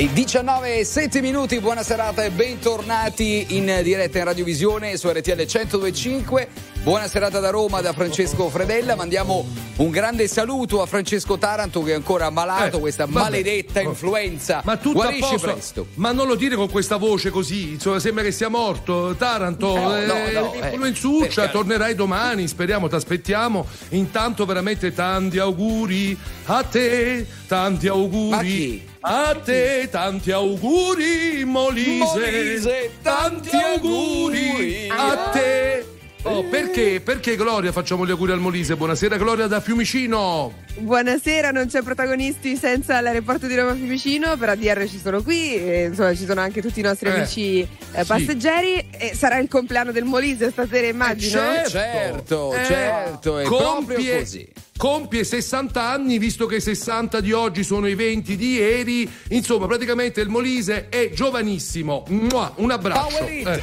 Le 19 e 7 minuti, buona serata e bentornati in diretta in radiovisione su RTL 1025. Buona serata da Roma da Francesco Fredella. Mandiamo un grande saluto a Francesco Taranto che è ancora ammalato, Eh, questa vabbè. maledetta influenza. Ma tutto Guarisci a posto. presto. Ma non lo dire con questa voce così, insomma, sembra che sia morto. Taranto, No, no, eh, no, eh, influenzuccia, perché- tornerai domani, speriamo, ti aspettiamo. Intanto veramente tanti auguri a te, tanti auguri. A te tanti auguri, Molise. Molise, tanti tanti auguri auguri. a te. Oh, perché? Perché Gloria facciamo gli auguri al Molise? Buonasera Gloria da Fiumicino. Buonasera, non c'è protagonisti senza l'aeroporto di Roma Fiumicino, per ADR ci sono qui, e, insomma ci sono anche tutti i nostri Eh, amici eh, sì. passeggeri e sarà il compleanno del Molise stasera immagino. certo. Certo, Eh, certo, è proprio così. compie 60 anni, visto che i 60 di oggi sono i 20 di ieri. Insomma, praticamente il Molise è giovanissimo. Mua, un abbraccio. Power it.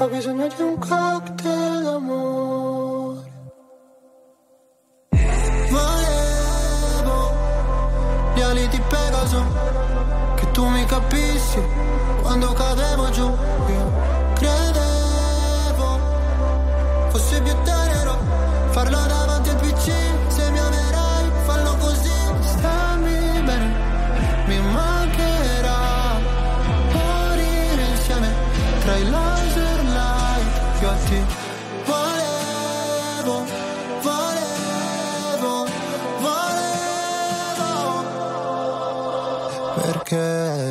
Ho bisogno di un cocktail d'amore. Volevo gli ali di Pegaso, che tu mi capissi quando cadevo giù. Io credevo fosse più tenero farlo davanti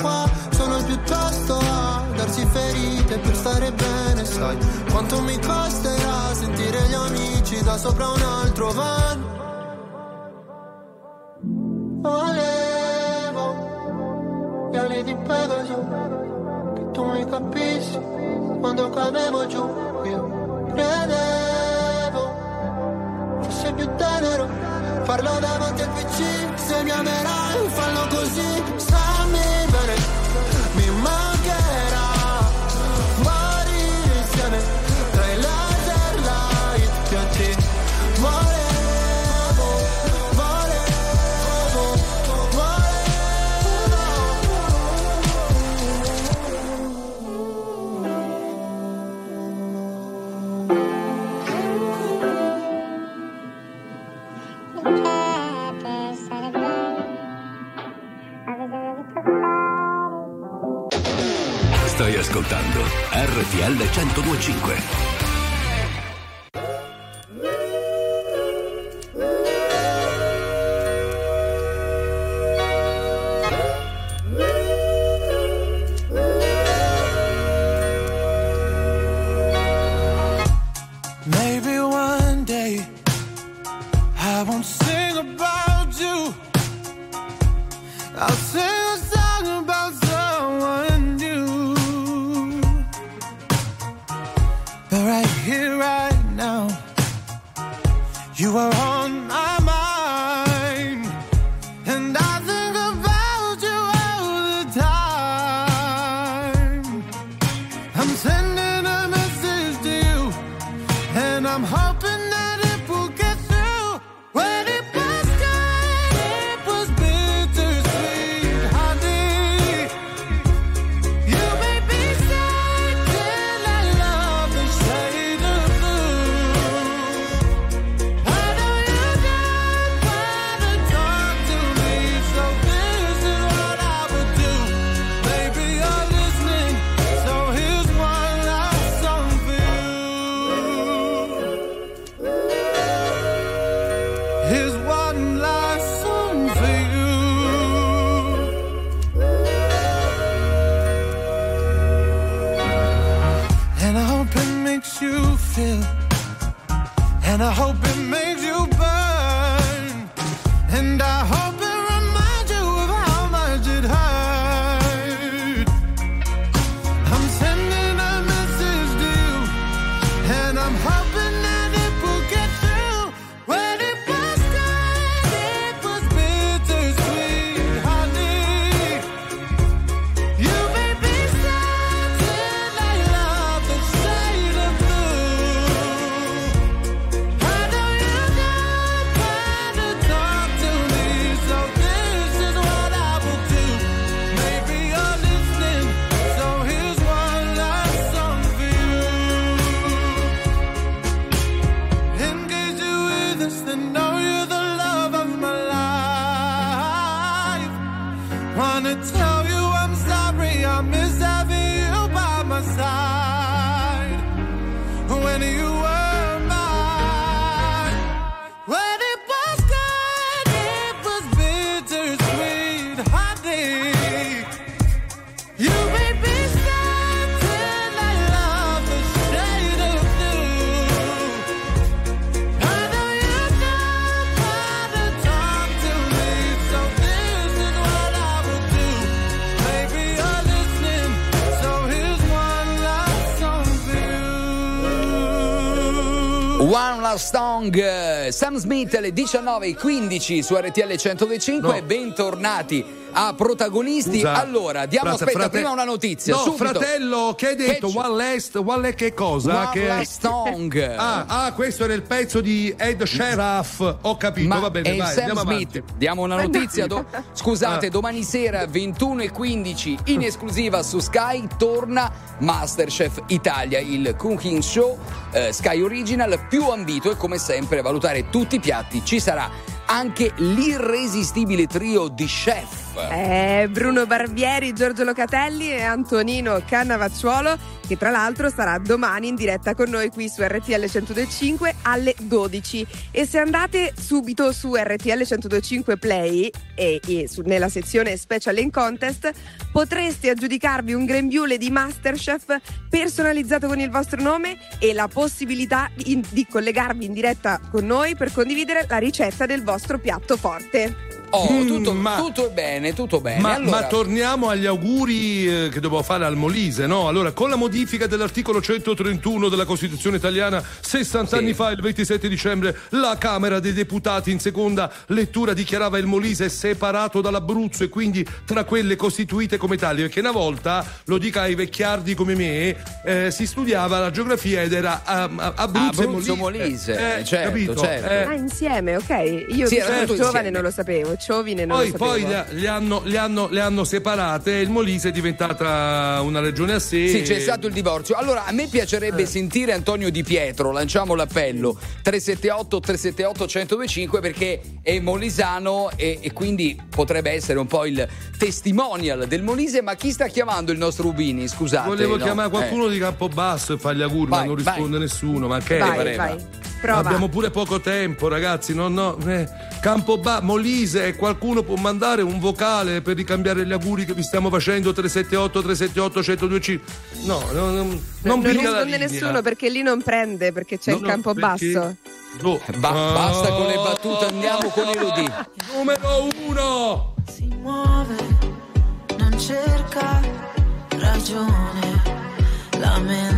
Qua. Sono piuttosto a darsi ferite per stare bene Sai. Quanto mi costerà sentire gli amici da sopra un altro van? Volevo gli ali di Pegaso che tu mi capissi quando cadevo giù And I hope Sam Smith alle 19.15 su RTL 125, No. bentornati a protagonisti. Scusa, Allora, diamo frate- aspetta, frate- prima una notizia. No, subito. fratello, che hai detto? Che c- One last, one last che cosa? One che... Last Song. Ah, ah, questo era il pezzo di Ed Sheriff. Ho capito, Ma va bene, vai, Sam andiamo Smith. avanti. Diamo una notizia. do- Scusate, Ah. domani sera 21.15 in esclusiva su Sky torna Masterchef Italia, il cooking show eh, Sky Original più ambito e come sempre a valutare tutti i piatti ci sarà anche l'irresistibile trio di chef. Eh, Bruno Barbieri, Giorgio Locatelli e Antonino Cannavacciuolo, che tra l'altro sarà domani in diretta con noi qui su RTL 1025 alle 12. E se andate subito su RTL 1025 Play e, e su- nella sezione Special in Contest, potreste aggiudicarvi un grembiule di Masterchef personalizzato con il vostro nome e la possibilità di, di collegarvi in diretta con noi per condividere la ricetta del vostro piatto forte. Oh, Mm, tutto, ma- tutto bene, tutto bene. Ma, allora, ma torniamo agli auguri eh, che dovevo fare al Molise, no? Allora, con la modifica dell'articolo 131 della Costituzione italiana, 60 Sì. anni fa, il 27 dicembre, la Camera dei Deputati in seconda lettura dichiarava il Molise separato dall'Abruzzo e quindi tra quelle costituite come tali, perché una volta, lo dica ai vecchiardi come me, eh, si studiava la geografia ed era ah, ah, Abruzzo, Abruzzo e Molise, Molise. certo, capito? certo. Eh, Ah, insieme, ok. Io Sì, sono tutto giovane insieme. non lo sapevo, Ciovine non Poi, lo poi le, le hanno, le hanno- le hanno separate e il Molise è diventata una regione a sé. Sì, c'è stato il divorzio. Allora, a me Eh. piacerebbe sentire Antonio Di Pietro, lanciamo l'appello 378 378 1025 perché è molisano e, e quindi potrebbe essere un po' il testimonial del Molise, ma chi sta chiamando il nostro Rubini? Scusate. Volevo no? chiamare qualcuno Eh. di Campobasso e fargli auguri, Vai, ma non vai. risponde nessuno. Ma che vai, pareva. vai. Prova. Abbiamo pure poco tempo, ragazzi. No, no. Eh, Campoba- Molise, qualcuno può mandare un vocale per ricambiare gli auguri che vi stiamo facendo? 378 378 1025. No, no, no, non, non piglia la risponde nessuno perché lì non prende perché c'è No, il no, campo perché- basso. Oh. Ba- basta con le battute, andiamo con Elodie. Numero uno. si muove, non cerca ragione, la mente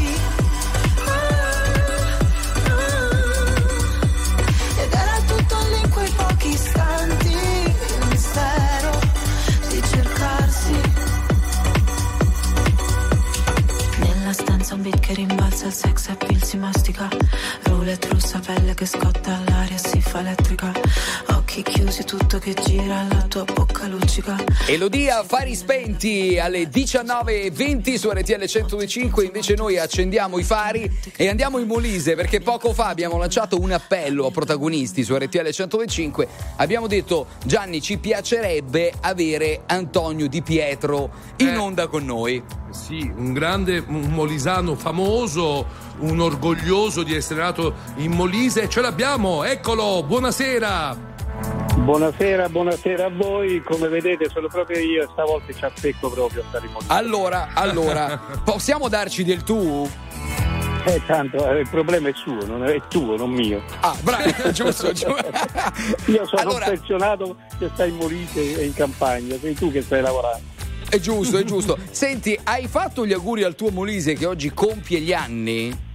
Il sex appeal si mastica. Roulette russa, pelle che scotta, l'aria si fa elettrica. Occhi chiusi, tutto che gira, la tua bocca luccica. Elodia, affari spenti alle 19.20 su RTL 105. Invece noi accendiamo i fari e andiamo in Molise perché poco fa abbiamo lanciato un appello a protagonisti su RTL 105. Abbiamo detto Gianni, ci piacerebbe avere Antonio Di Pietro in Eh. onda con noi. Sì, un grande un molisano famoso, un orgoglioso di essere nato in Molise. Ce l'abbiamo, eccolo, buonasera. Buonasera, buonasera a voi. Come vedete sono proprio io e stavolta ci appecco proprio a stare in mondo. Allora, allora, possiamo darci del tu? Eh, tanto eh, il problema è suo, non è, è tuo, non mio. Ah, bravo, giusto, giusto. Io sono Allora- un pensionato che sta in Molise e in campagna, sei tu che stai lavorando. È giusto, è giusto. Senti, hai fatto gli auguri al tuo Molise che oggi compie gli anni?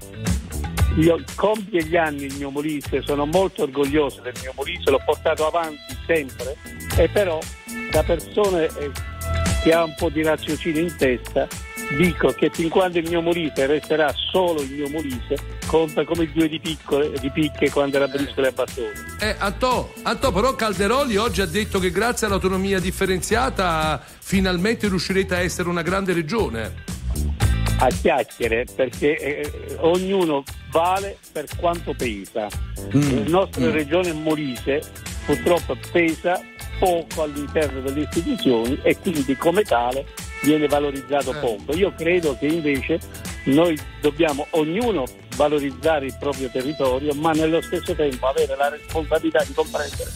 Io compie gli anni il mio Molise, sono molto orgoglioso del mio Molise, l'ho portato avanti sempre e però da persone eh, che ha un po' di raziocinio in testa dico che fin quando il mio Molise resterà solo il mio Molise conta come due di, piccole, di picche quando era briscola e bastone. Eh, Antò, Antò, però Calderoli oggi ha detto che grazie all'autonomia differenziata finalmente riuscirete a essere una grande regione. A chiacchiere perché eh, ognuno vale per quanto pesa. La nostra regione Molise purtroppo pesa poco all'interno delle istituzioni e quindi come tale viene valorizzato poco. Io credo che invece noi dobbiamo ognuno valorizzare il proprio territorio ma nello stesso tempo avere la responsabilità di comprendere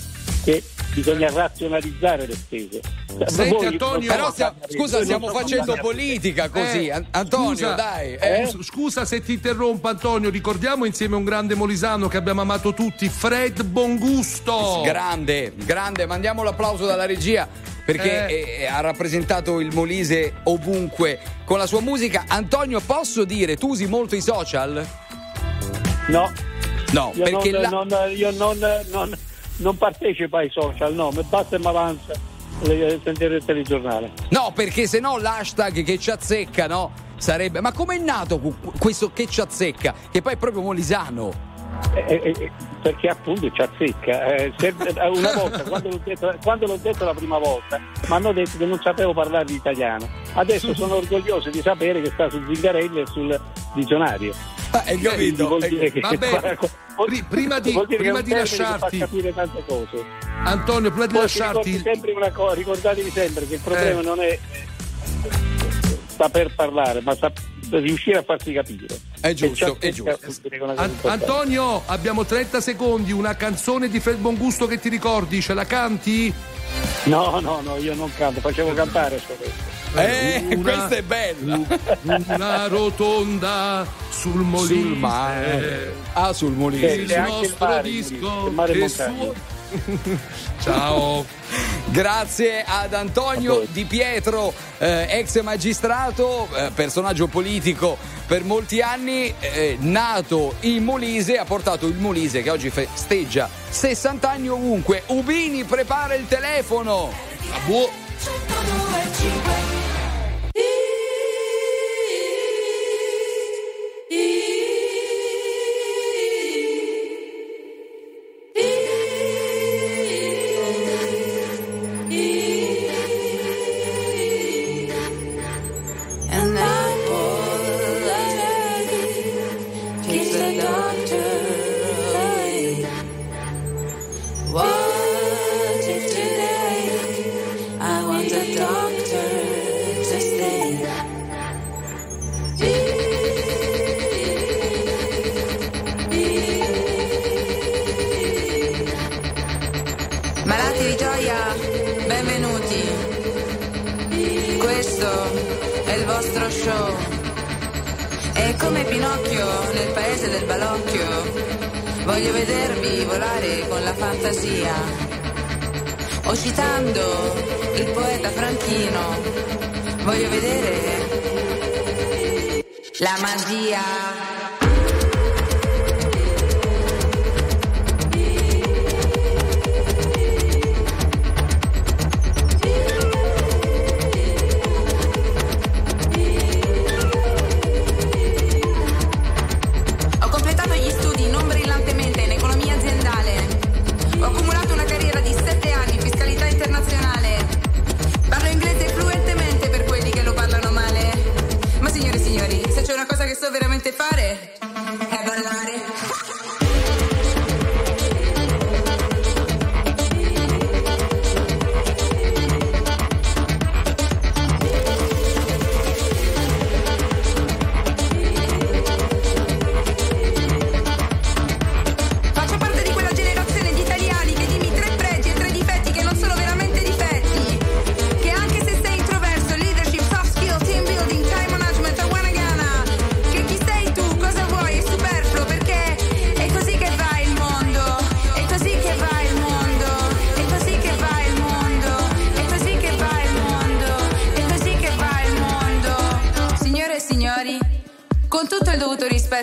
che bisogna razionalizzare le spese. Senti, Voi- Antonio, Però stia- scusa, stiamo facendo politica così. Eh, An- Antonio, scusa, dai. eh, eh. Scusa se ti interrompo, Antonio. Ricordiamo insieme un grande molisano che abbiamo amato tutti, Fred Bongusto. Grande, grande, mandiamo l'applauso dalla regia perché Eh. eh, ha rappresentato il Molise ovunque con la sua musica. Antonio, posso dire, tu usi molto i social? No, No, Io, perché non, la- non- io non, non- non partecipo ai social, no, mi basta e mi avanza sentire il telegiornale. No, perché se no l'hashtag che ci azzecca, no? Sarebbe. Ma com'è nato questo che ci azzecca? Che poi è proprio molisano. Eh, eh, eh, perché appunto ci azzecca. Eh, se- eh, una volta, quando l'ho, detto, quando l'ho detto la prima volta, mi hanno detto che non sapevo parlare di italiano. Adesso sono orgoglioso di sapere che sta su Zingarelli e sul dizionario. Hai capito? Vabbè, prima di- prima di lasciarti- fa capire tante cose. Antonio, prima di Poi lasciarti. sempre una cosa, ricordatevi sempre che il problema Eh. non è saper parlare, ma sap- riuscire a farsi capire. È giusto, è giusto. An-. Antonio, abbiamo 30 secondi, una canzone di Fred Bongusto che ti ricordi, ce la canti? No, no, no, io non canto, facevo cantare sto questo. Eh, Una- questa è bella. Una rotonda sul Molise. Sul mare. Ah, sul Molise. Sì. Il E anche il nostro mare, disco il mare e che montagna. suona- Ciao. Grazie ad Antonio Di Pietro, eh, ex magistrato, eh, personaggio politico per molti anni, eh, nato in Molise, ha portato il Molise che oggi festeggia 60 anni ovunque. Ubini prepara il telefono. A buo. 102,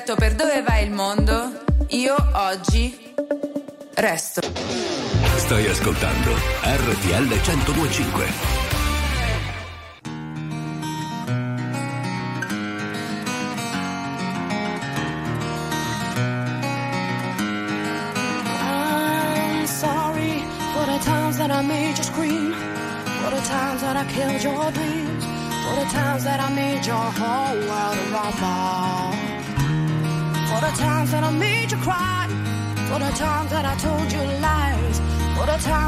rispetto per dove va il mondo, io oggi resto. Stai ascoltando RTL 1025. The times that I made you cry, for the times that I told you lies, for the times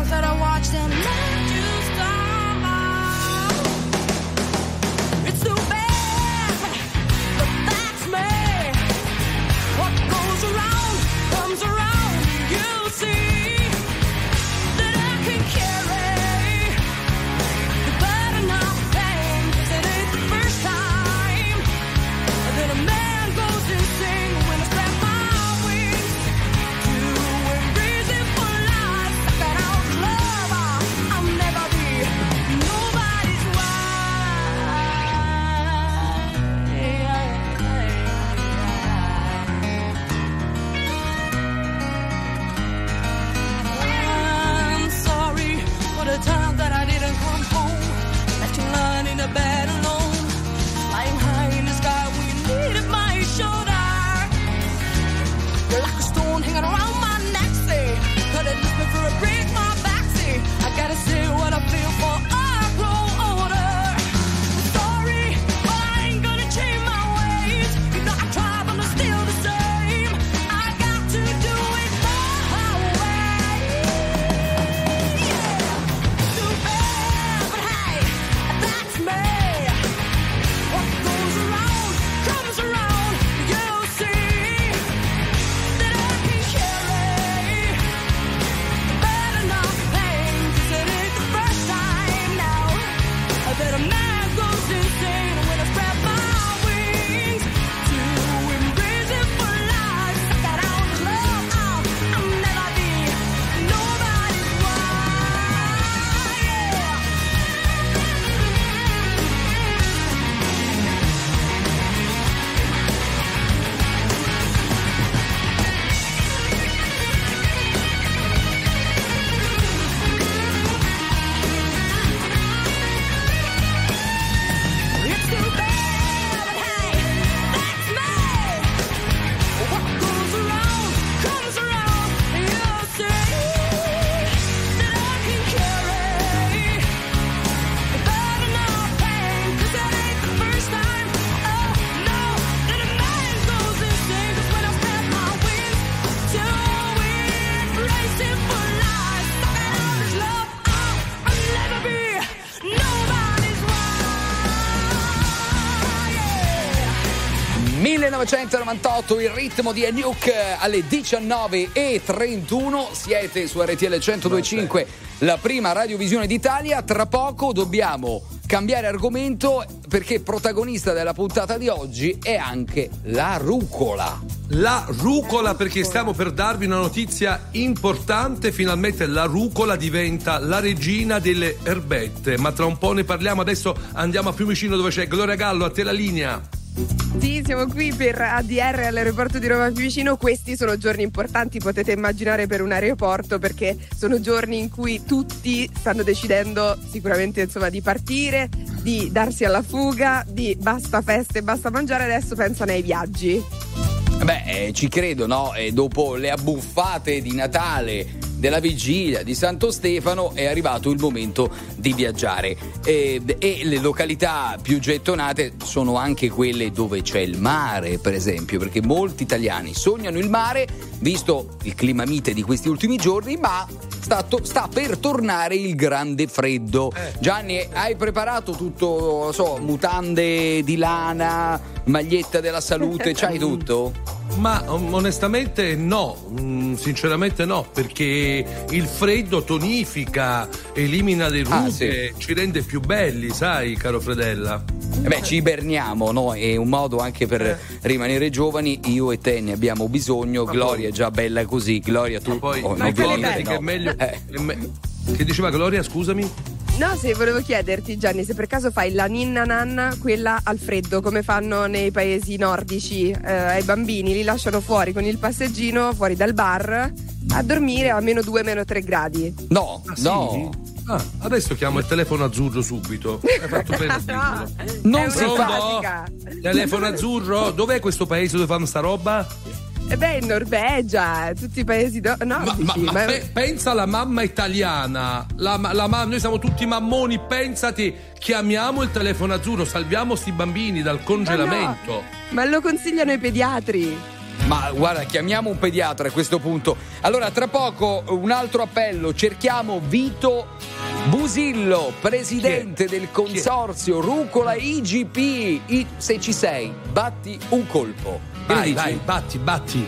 1998 il ritmo di Nuke alle 19.31 siete su RTL 1025 la prima radiovisione d'Italia tra poco dobbiamo cambiare argomento perché protagonista della puntata di oggi è anche la rucola La rucola, perché stiamo per darvi una notizia importante. Finalmente la rucola diventa la regina delle erbette. Ma tra un po' ne parliamo. Adesso andiamo a Fiumicino dove c'è Gloria Gallo. A te la linea. Sì, siamo qui per ADR all'aeroporto di Roma Fiumicino. Questi sono giorni importanti, potete immaginare per un aeroporto, perché sono giorni in cui tutti stanno decidendo sicuramente insomma, di partire, di darsi alla fuga, di basta feste, basta mangiare, adesso pensano ai viaggi. Beh, eh, ci credo, no? E dopo le abbuffate di Natale, della vigilia di Santo Stefano, è arrivato il momento di viaggiare. E, e le località più gettonate sono anche quelle dove c'è il mare, per esempio, perché molti italiani sognano il mare, visto il clima mite di questi ultimi giorni, ma sta, to- sta per tornare il grande freddo. Gianni, hai preparato tutto, non so, mutande di lana, maglietta della salute, c'hai tutto? Ma um, onestamente no, Mm, sinceramente no, perché il freddo tonifica, elimina le rughe, Ah, sì. ci rende più belli, sai, caro Fredella. Eh Beh, ci iberniamo, no? È un modo anche per rimanere giovani. Io e te ne abbiamo bisogno. Gloria è già bella così. Gloria, tu Poi oh, Ma quale vieni, bella? che no. è meglio. Eh. che diceva Gloria, scusami? No, se volevo chiederti, Gianni, se per caso fai la ninna nanna, quella al freddo, come fanno nei paesi nordici eh, ai bambini, li lasciano fuori con il passeggino, fuori dal bar, a dormire a meno 2, meno 3 gradi. No, Ah, sì? no. Ah, adesso chiamo il telefono azzurro subito. Hai fatto bene No. Non si fa. Telefono azzurro, dov'è questo paese dove fanno sta roba? E beh, in Norvegia, tutti i paesi do- Ma, nordici. ma- ma ma- pe- pensa alla mamma italiana, la, la ma- noi siamo tutti mammoni, pensati, chiamiamo il telefono azzurro, salviamo sti bambini dal ma no, congelamento. ma lo consigliano i pediatri. Ma guarda, chiamiamo un pediatra a questo punto. Allora, tra poco un altro appello. Cerchiamo Vito Busillo, presidente del consorzio Rucola IGP. I- se ci sei, batti un colpo. Vai, vai, batti, batti.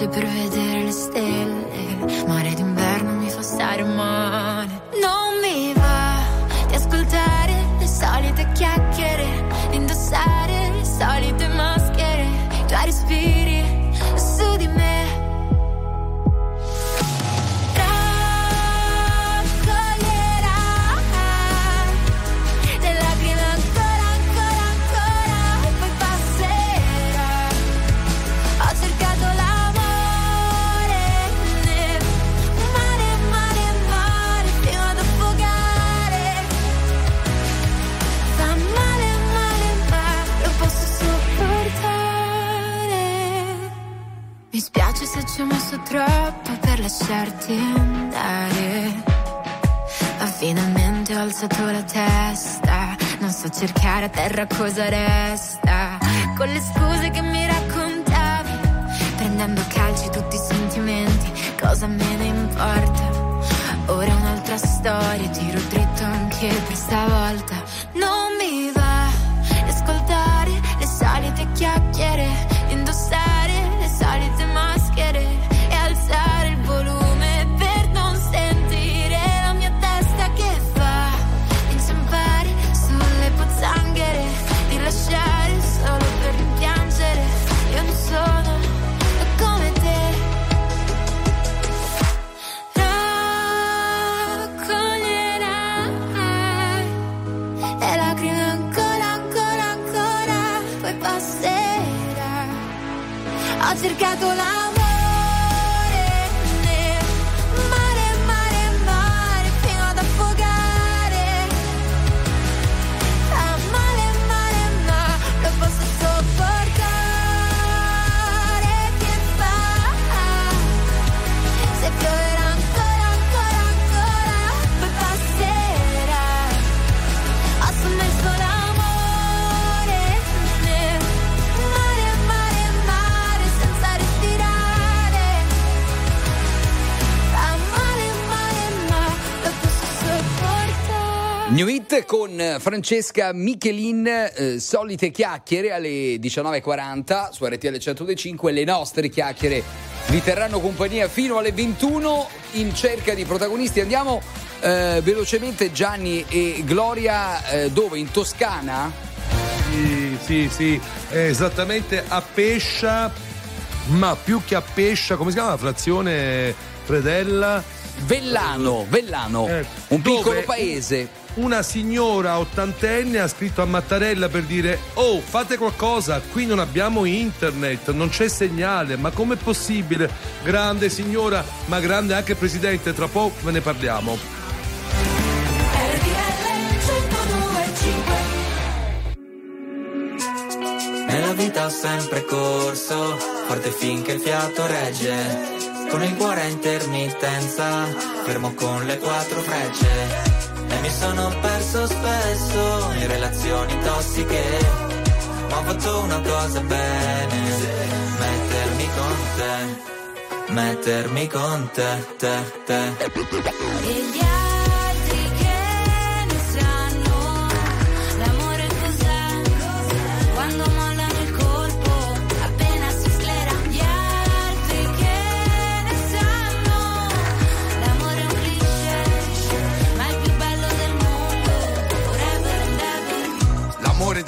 Troppa luce Francesca Michelin, eh, solite chiacchiere alle 19.40 su RTL 105. Le nostre chiacchiere vi terranno compagnia fino alle 21 in cerca di protagonisti. Andiamo eh, velocemente Gianni e Gloria, eh, dove? In Toscana? Sì, sì, sì, esattamente a Pescia, ma più che a Pescia, come si chiama la frazione Fredella? Vellano, Vellano, Eh, un piccolo paese. Una signora ottantenne ha scritto a Mattarella per dire: Oh, fate qualcosa, qui non abbiamo internet, non c'è segnale, ma com'è possibile? Grande signora, ma grande anche presidente, tra poco ve ne parliamo. Nella vita ho sempre corso, forte finché il fiato regge. Con il cuore a intermittenza, fermo con le quattro frecce. E mi sono perso spesso in relazioni tossiche. Ma ho fatto una cosa bene, mettermi con te, mettermi con te, te, te.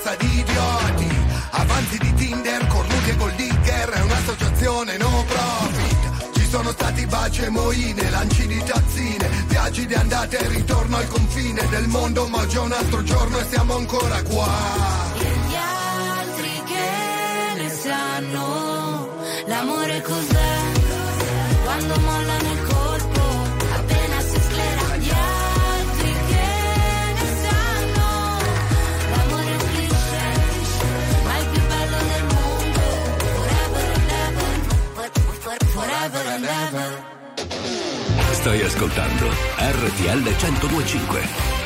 cassa di idioti, avanti di Tinder, cornuti e gold digger, è un'associazione no profit. Ci sono stati baci e moine, lanci di tazzine, viaggi di andata e ritorno al confine del mondo, ma oggi un altro giorno e siamo ancora qua. E gli altri che ne sanno, l'amore cos'è? Quando mollano il nel forever and ever. Stai ascoltando RTL 1025.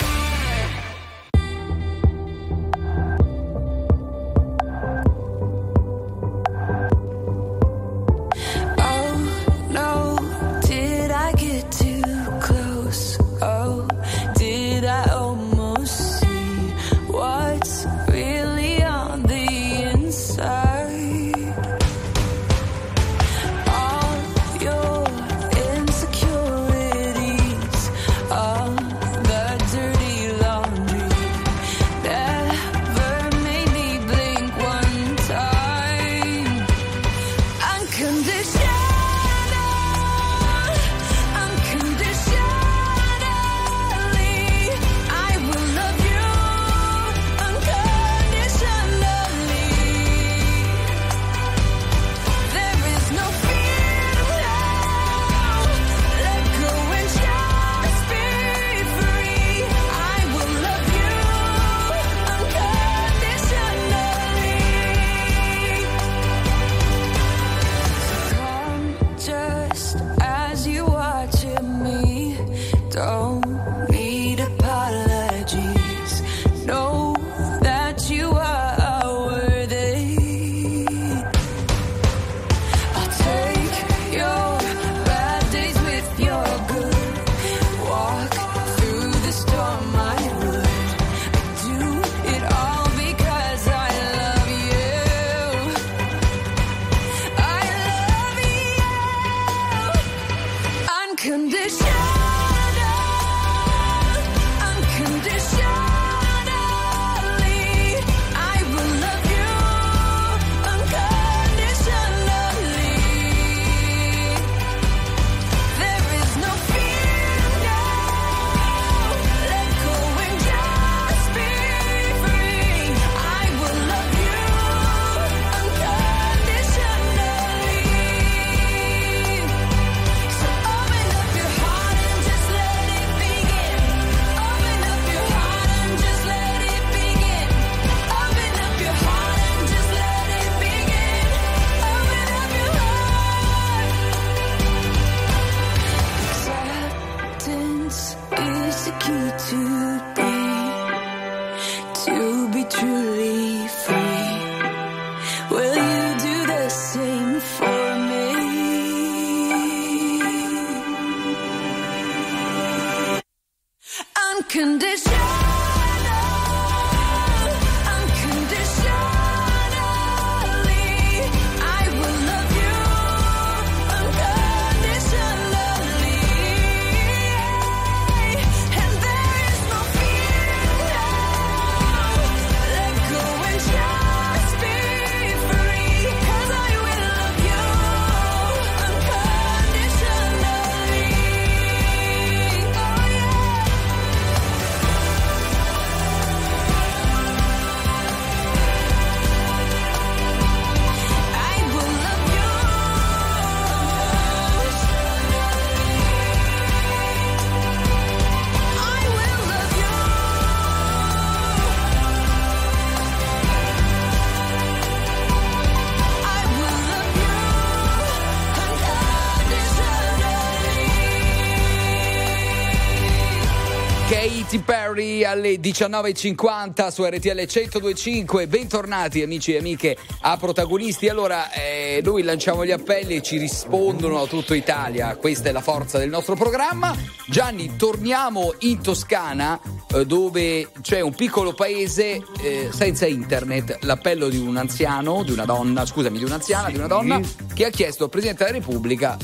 Alle 19.50 su RTL 1025. Bentornati amici e amiche a protagonisti. Allora, eh, noi lanciamo gli appelli e ci rispondono a tutta Italia. Questa è la forza del nostro programma. Gianni, torniamo in Toscana eh, dove c'è un piccolo paese eh, senza internet. L'appello di un anziano, di una donna, scusami, di un'anziana, di una donna che ha chiesto al Presidente della Repubblica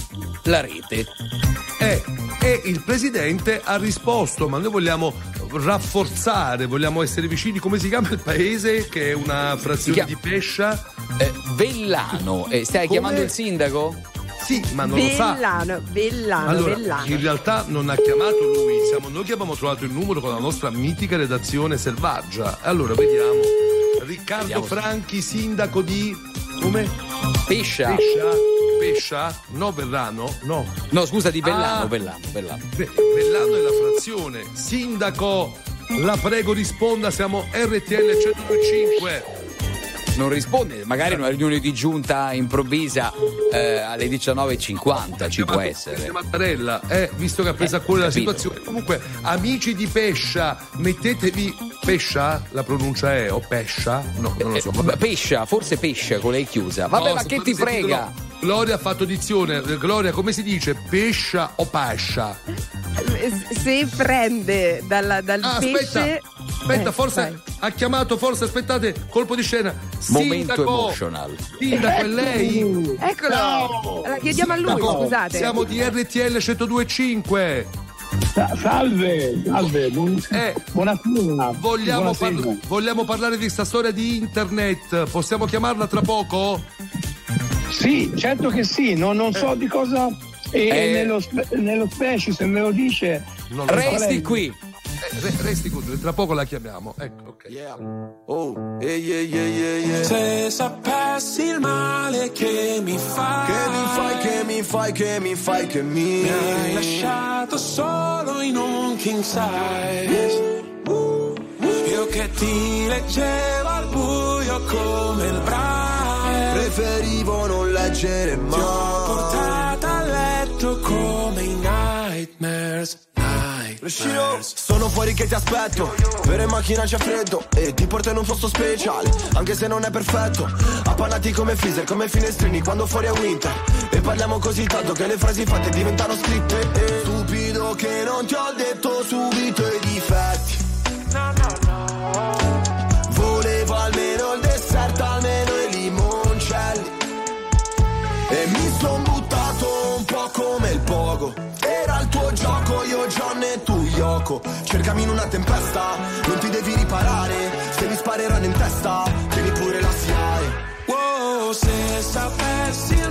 la rete. Eh, e il presidente ha risposto, ma noi vogliamo rafforzare, vogliamo essere vicini. Come si chiama il paese che è una frazione di Pescia? Eh, Vellano. Eh, stai Come? chiamando il sindaco? Sì, ma non lo sa. Vellano, Vellano, Allora, Vellano. in realtà non ha chiamato lui, siamo noi che abbiamo trovato il numero con la nostra mitica redazione selvaggia. Allora, vediamo. Riccardo Vediamo. Franchi, sindaco di. come? Pescia. Pescia? Pescia? No, Verrano? No. No, scusa, di Vellano, Ah. Vellano, Vellano. Beh, Vellano è la frazione. Sindaco, la prego risponda, siamo RTL 1025. Non risponde, magari una riunione di giunta improvvisa eh, alle 19.50 ci può essere. Mattarella, eh, visto che ha preso a cuore la capito. situazione. Comunque, amici di Pescia, mettetevi Pescia, la pronuncia è o Pescia? No, non lo so. Vabbè, pescia, forse pescia con lei chiusa. Vabbè, No, ma che ti frega? no. Gloria ha fatto dizione. Gloria, come si dice? Pescia o pescia? Eh, Se prende dalla- dal Ah, pesce. aspetta, aspetta, Eh, forse vai. ha chiamato, forse aspettate, colpo di scena. Momento Sindaco, emotional. Sindaco, è lei? Eccolo. Allora, chiediamo a lui, Sindaco, scusate. Siamo di RTL 1025. Sa- salve, salve, buon- Eh, buonasera. Vogliamo, Buonasera. parla- vogliamo parlare di questa storia di internet? Possiamo chiamarla tra poco? Sì, certo che sì, no- non so di cosa. E Eh. nello, spe- nello specie, se me lo dice. Lo so. Resti qui. Eh, re- resti qui, tra poco la chiamiamo. Ecco, ok. Oh, yeah, yeah, yeah, yeah, yeah. Se sapessi il male che mi fai, Che mi fai, che mi fai, che mi fai, che mi mi hai lasciato solo in un king size. Io che ti leggevo al buio come il braille. Preferivo non leggere Ti ho mai. portata a letto come i nightmares. Nightmares. sono fuori che ti aspetto Vero in macchina c'è freddo E ti porto in un posto speciale Anche se non è perfetto Appannati come freezer, come finestrini Quando fuori è winter E parliamo così tanto che le frasi fatte diventano scritte e Stupido che non ti ho detto subito i difetti Volevo almeno il dessert, pogo Era il tuo gioco, io John e tu Yoko. Cercami in una tempesta, non ti devi riparare. Se mi spareranno in testa, tieni pure la SIAE Wow, se sapessi il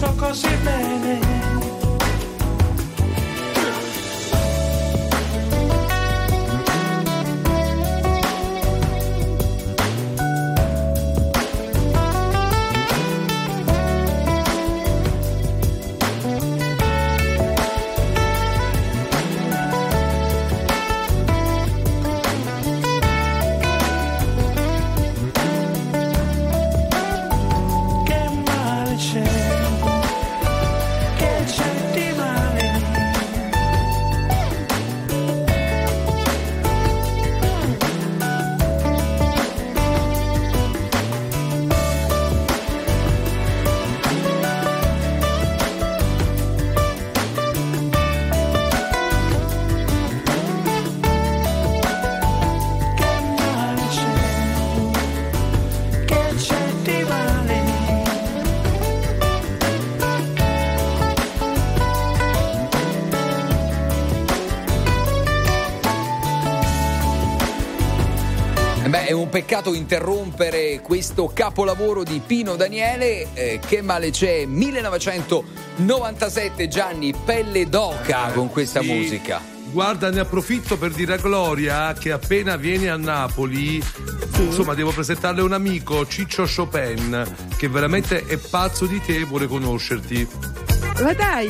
So così bene. Peccato interrompere questo capolavoro di Pino Daniele. eh, che male c'è? 1997 Gianni, pelle d'oca con questa Sì. musica. Guarda, ne approfitto per dire a Gloria che appena viene a Napoli, insomma, devo presentarle un amico, Ciccio Chopin, che veramente è pazzo di te e vuole conoscerti. Ma dai,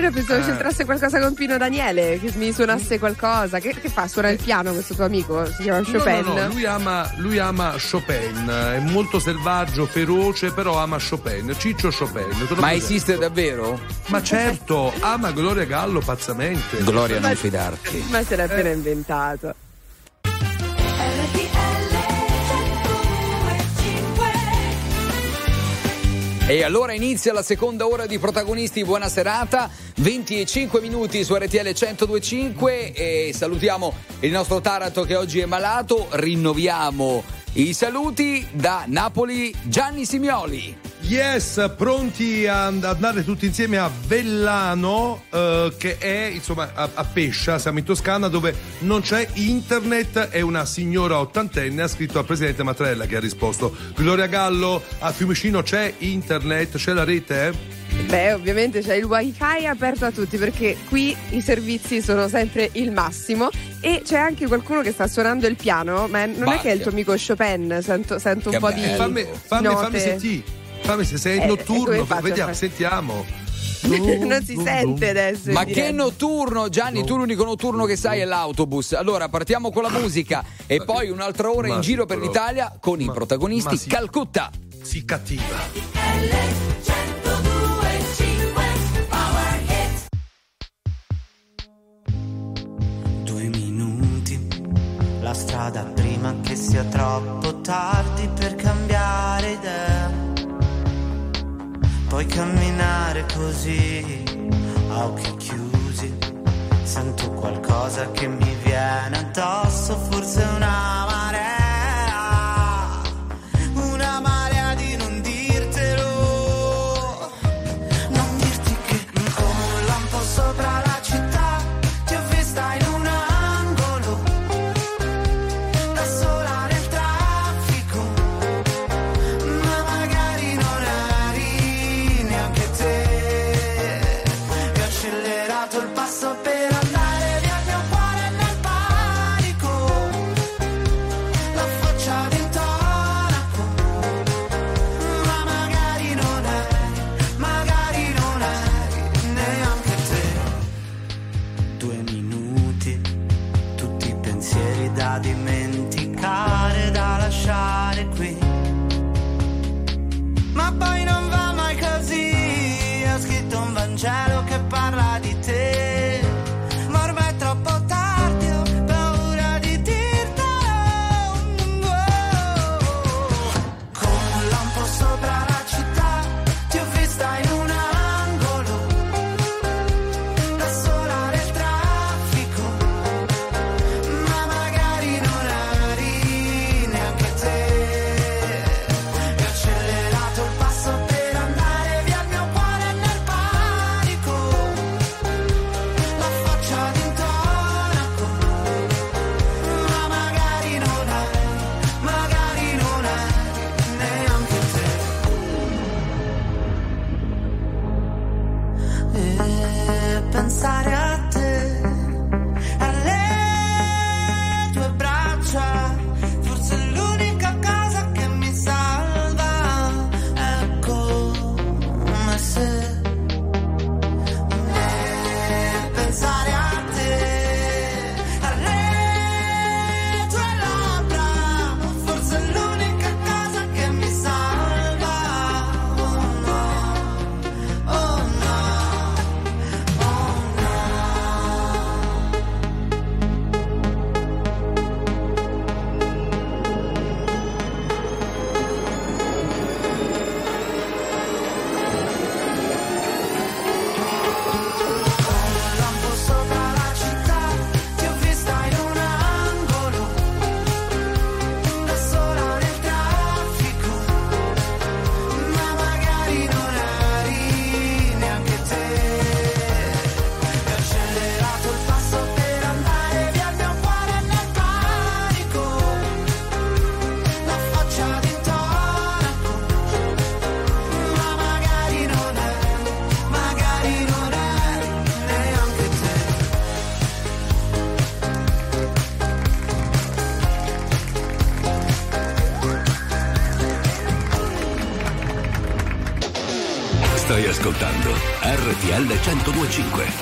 io pensavo Eh. c'entrasse qualcosa con Pino Daniele, che mi suonasse qualcosa. Che, che fa? Suona il piano questo tuo amico? Si chiama Chopin? No, no, no, lui ama, lui ama Chopin, è molto selvaggio, feroce, però ama Chopin. Ciccio Chopin. Ma presento. esiste davvero? Ma certo, ama Gloria Gallo pazzamente. Gloria, non fidarti. Ma se l'ha appena inventato. E allora inizia la seconda ora di protagonisti, buona serata, 25 minuti su RTL 1025 e salutiamo il nostro Taranto che oggi è malato, rinnoviamo i saluti da Napoli Gianni Simioli. Yes, pronti ad andare tutti insieme a Vellano, eh, che è insomma a, a Pescia, siamo in Toscana, dove non c'è internet e una signora ottantenne ha scritto al presidente Mattarella che ha risposto: Gloria Gallo, a Fiumicino c'è internet, c'è la rete? Beh, ovviamente c'è il wifi aperto a tutti perché qui i servizi sono sempre il massimo e c'è anche qualcuno che sta suonando il piano, ma non è Bacchia. che è il tuo amico Chopin, sento, sento un Che po' bello. di fammi, fammi, note. fammi sentire, fammi se sei Eh, notturno, vediamo, sentiamo. non si sente adesso. Ma che notturno, Gianni, tu l'unico notturno che sai è l'autobus. Allora partiamo con la musica e poi un'altra ora in giro per però- l'Italia con i ma- protagonisti ma sì. Calcutta. Si cattiva. Due minuti, la strada prima che sia troppo tardi camminare così, a occhi chiusi. Sento qualcosa che mi viene addosso, forse una 1025.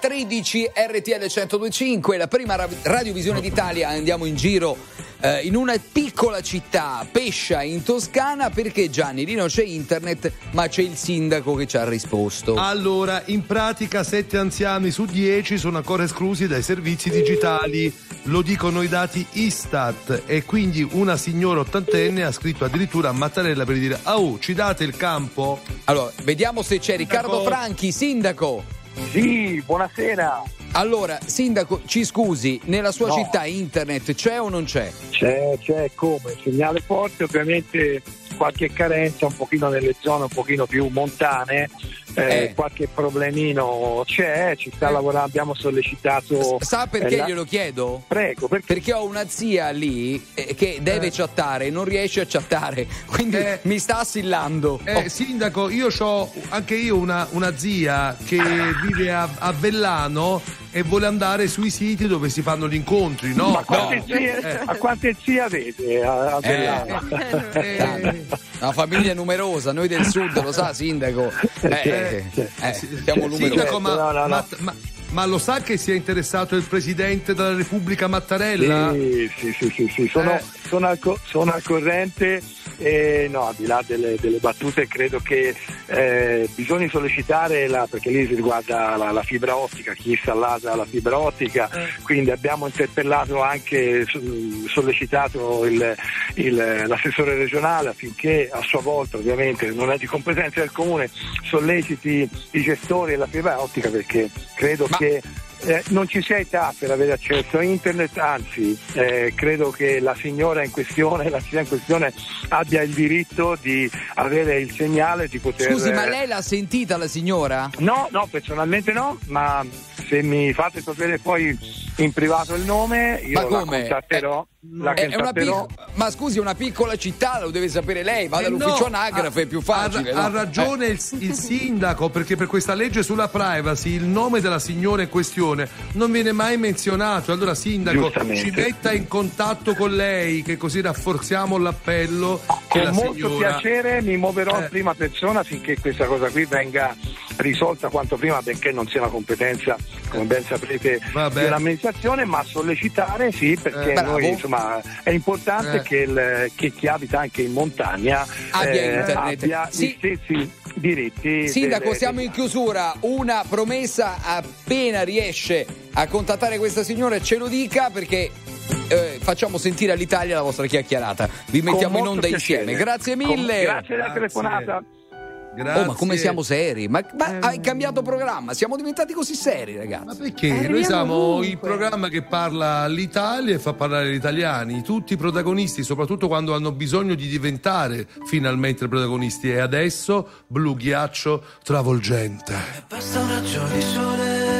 13 RTL 1025, la prima ra- radiovisione d'Italia. Andiamo in giro eh, in una piccola città, Pescia in Toscana, perché Gianni lì non c'è internet, ma c'è il sindaco che ci ha risposto. Allora, in pratica 7 anziani su 10 sono ancora esclusi dai servizi digitali, lo dicono i dati Istat e quindi una signora ottantenne ha scritto addirittura a Mattarella per dire "Au, ci date il campo?". Allora, vediamo se c'è Riccardo Franchi, sindaco. Sì, buonasera. Allora, sindaco, ci scusi, nella sua No. città internet c'è o non c'è? C'è, c'è come, segnale forte, ovviamente qualche carenza un pochino nelle zone un pochino più montane, eh, qualche problemino c'è, ci sta lavorando, abbiamo sollecitato... Sa perché eh, la- glielo chiedo? Prego, perché? ho una zia lì eh, che deve chattare e non riesce a chattare, quindi mi sta assillando. Eh, sindaco, io ho anche io una, una zia che vive a, a Bellano e vuole andare sui siti dove si fanno gli incontri, no? Ma quante No. zie, Eh. a quante zie avete a, a Eh? Una famiglia numerosa, noi del sud, lo sa, sindaco. Eh, eh, siamo numerosi. Sindaco, ma, No, no, no. ma- ma- ma lo sa che si è interessato il presidente della Repubblica Mattarella? Sì, sì, sì, sì, sì, sono, Eh. sono al, co- sono al corrente e no, al di là delle, delle battute credo che eh, bisogna sollecitare, la, perché lì si riguarda la, la fibra ottica, chi è installata la fibra ottica, quindi abbiamo interpellato anche, so- sollecitato il- il- l'assessore regionale affinché a sua volta, ovviamente non è di competenza del comune, solleciti i gestori della fibra ottica perché credo che eh, non ci sia età per avere accesso a internet, anzi eh, credo che la signora in questione, la signora in questione abbia il diritto di avere il segnale di poter... Scusi, ma lei l'ha sentita la signora? No, no, personalmente no, ma se mi fate sapere poi in privato il nome, io Ma la come? contatterò. La È- è una contatterò. pic- ma scusi, è una piccola città, lo deve sapere lei. Vada Eh all'ufficio no, anagrafe, ha- è più facile. Ha, no? ha ragione il, il sindaco perché per questa legge sulla privacy il nome della signora in questione non viene mai menzionato. Allora, sindaco, ci metta in contatto con lei che così rafforziamo l'appello. che Con la molto signora- piacere mi muoverò Eh. in prima persona affinché questa cosa qui venga risolta quanto prima, benché non sia una competenza, come ben saprete, Vabbè. dell'amministrazione, ma sollecitare sì, perché Eh, noi insomma è importante Eh. che, il- che chi abita anche in montagna Abbia internet. abbia Sì. gli stessi diritti. Sindaco, delle- siamo in chiusura. Una promessa appena riesce a contattare questa signora, ce lo dica perché. eh, facciamo sentire all'Italia la vostra chiacchierata. Vi Con mettiamo in onda piacere. insieme. Grazie Con- mille. grazie della telefonata. Grazie. Oh, ma come siamo seri? Ma, ma hai cambiato programma? Siamo diventati così seri, ragazzi. Perché noi Arriviamo siamo ovunque. il programma che parla all'Italia e fa parlare gli italiani, tutti i protagonisti, soprattutto quando hanno bisogno di diventare finalmente protagonisti. E adesso blu ghiaccio travolgente. Basta un raggio di sole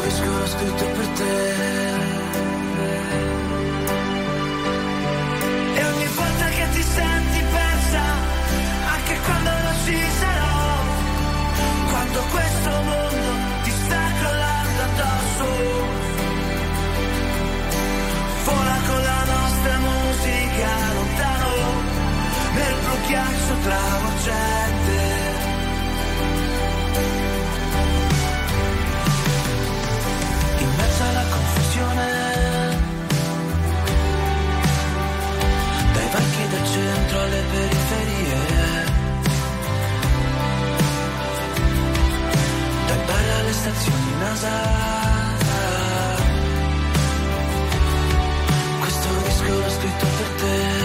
disco l'ho scritto per te. E ogni volta che ti senti persa anche quando non ci sarò quando questo mondo ti sta crollando addosso vola con la nostra musica lontano nel blu ghiaccio travolgente in stazioni NASA questo disco l'ho scritto per te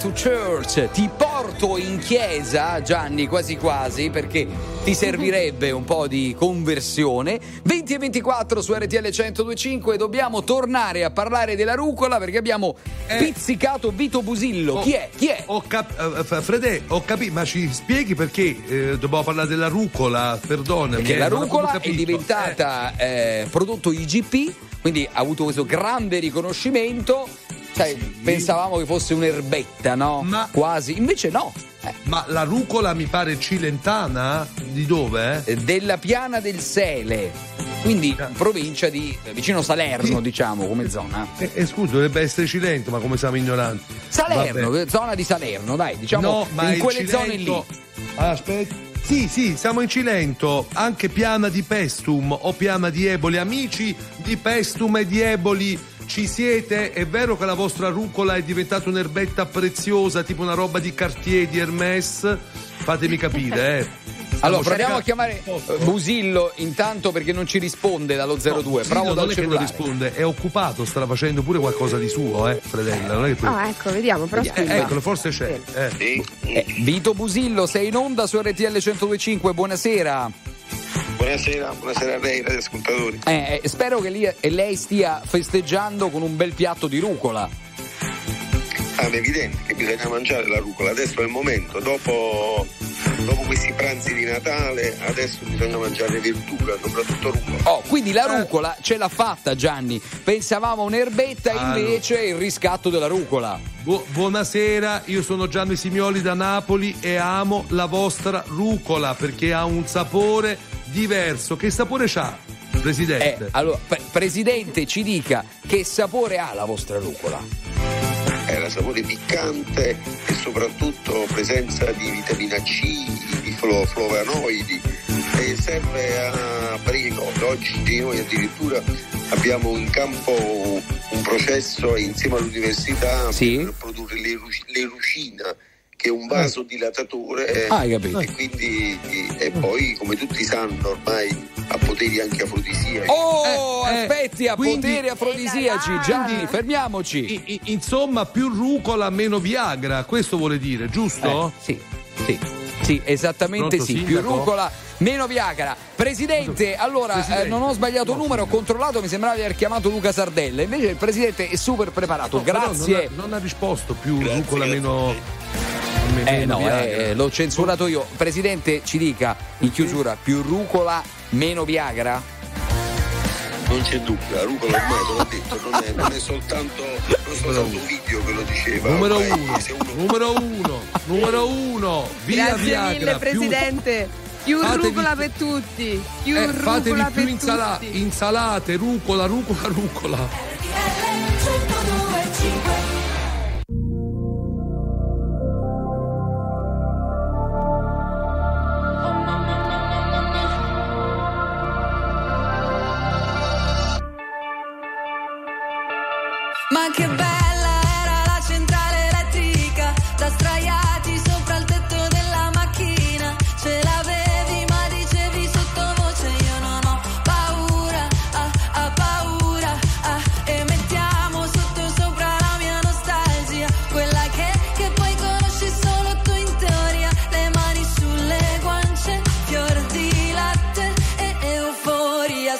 to Church, ti porto in chiesa, Gianni, quasi quasi, perché ti servirebbe un po' di conversione. 20 e 24 su RTL 1025 dobbiamo tornare a parlare della rucola perché abbiamo eh. pizzicato Vito Busillo. Oh, chi è? Chi è? Ho cap- eh, uh, Frede, ho capito, ma ci spieghi perché eh, dobbiamo parlare della rucola, perdonami. Perché eh, la rucola è diventata eh. Eh, prodotto IGP, quindi ha avuto questo grande riconoscimento cioè, sì. pensavamo che fosse un'erbetta, no? Ma... Quasi, invece no. Eh. Ma la rucola mi pare cilentana? Di dove? Eh, della piana del Sele quindi ah. provincia di eh, vicino Salerno, diciamo come zona. E, eh, eh, scusa, dovrebbe essere Cilento, ma come siamo ignoranti? Salerno, Vabbè. Eh, zona di Salerno, dai, diciamo no, in quelle Cilento... zone lì. Ah, aspetta. Sì, sì, siamo in Cilento, anche piana di Pestum o piana di Eboli, amici di Pestum e di Eboli ci siete? È vero che la vostra rucola è diventata un'erbetta preziosa, tipo una roba di Cartier, di Hermès? Fatemi capire, eh. Allora, proviamo a chiamare eh, Busillo intanto perché non ci risponde dallo 02. No, Bravo dal non cellulare. è che non risponde, è occupato, sta facendo pure qualcosa di suo, eh, fratella. Non è che ah, ecco, vediamo, però eh, Eccolo, forse c'è. Eh. eh. Vito Busillo, sei in onda su RTL 125, buonasera. Buonasera, buonasera a lei, radioascoltatori. Eh, eh, spero che lì- e lei stia festeggiando con un bel piatto di rucola. Ah, è evidente che bisogna mangiare la rucola, adesso è il momento, dopo, dopo questi pranzi di Natale, adesso bisogna mangiare verdura, soprattutto rucola. Oh, quindi la rucola ce l'ha fatta Gianni. Pensavamo a un'erbetta, Ah, invece il riscatto della rucola. Bu- buonasera, io sono Gianni Simioli da Napoli e amo la vostra rucola perché ha un sapore diverso. Che sapore c'ha, Presidente? Eh, allora, pre- Presidente, ci dica che sapore ha la vostra rucola? Era sapore piccante e soprattutto presenza di vitamina C, di flo- flavonoidi e serve a cose. Oggi noi addirittura abbiamo in campo un processo insieme all'università per produrre l'eru- l'erucina che è un vasodilatatore eh, Ah, hai capito. e quindi e poi come tutti sanno ormai ha poteri anche afrodisiaci. Oh, Eh, eh, aspetti, a quindi- poteri afrodisiaci. Gianni, fermiamoci. I- i- insomma, più rucola, meno Viagra, questo vuole dire, giusto? Eh, sì, sì. Sì, esattamente Pronto, sì. Più sindaco? rucola, meno Viagra. Presidente, allora Presidente. eh, non ho sbagliato numero, ho controllato, mi sembrava di aver chiamato Luca Sardella. Invece il presidente è super preparato. No, Grazie. Non ha, non ha risposto più rucola, meno. meno Eh no, Viagra. eh, l'ho censurato io. Presidente, ci dica in chiusura, più rucola, meno Viagra? Non c'è dubbio, la rucola ormai te l'ho detto, non è, non è soltanto, non è soltanto un video che lo diceva. Numero ormai uno, uno numero uno, numero uno, via Grazie Viagra. mille, più- Presidente. Più Fatevi- rucola per tutti. Più eh, rucola fatevi per più insala- tutti. insalate, rucola, rucola, rucola.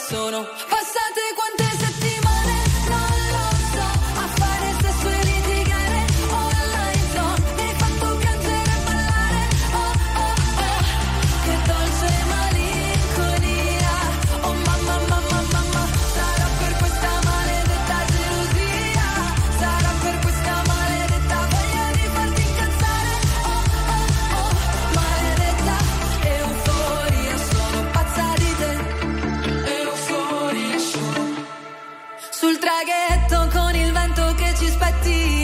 Sono ci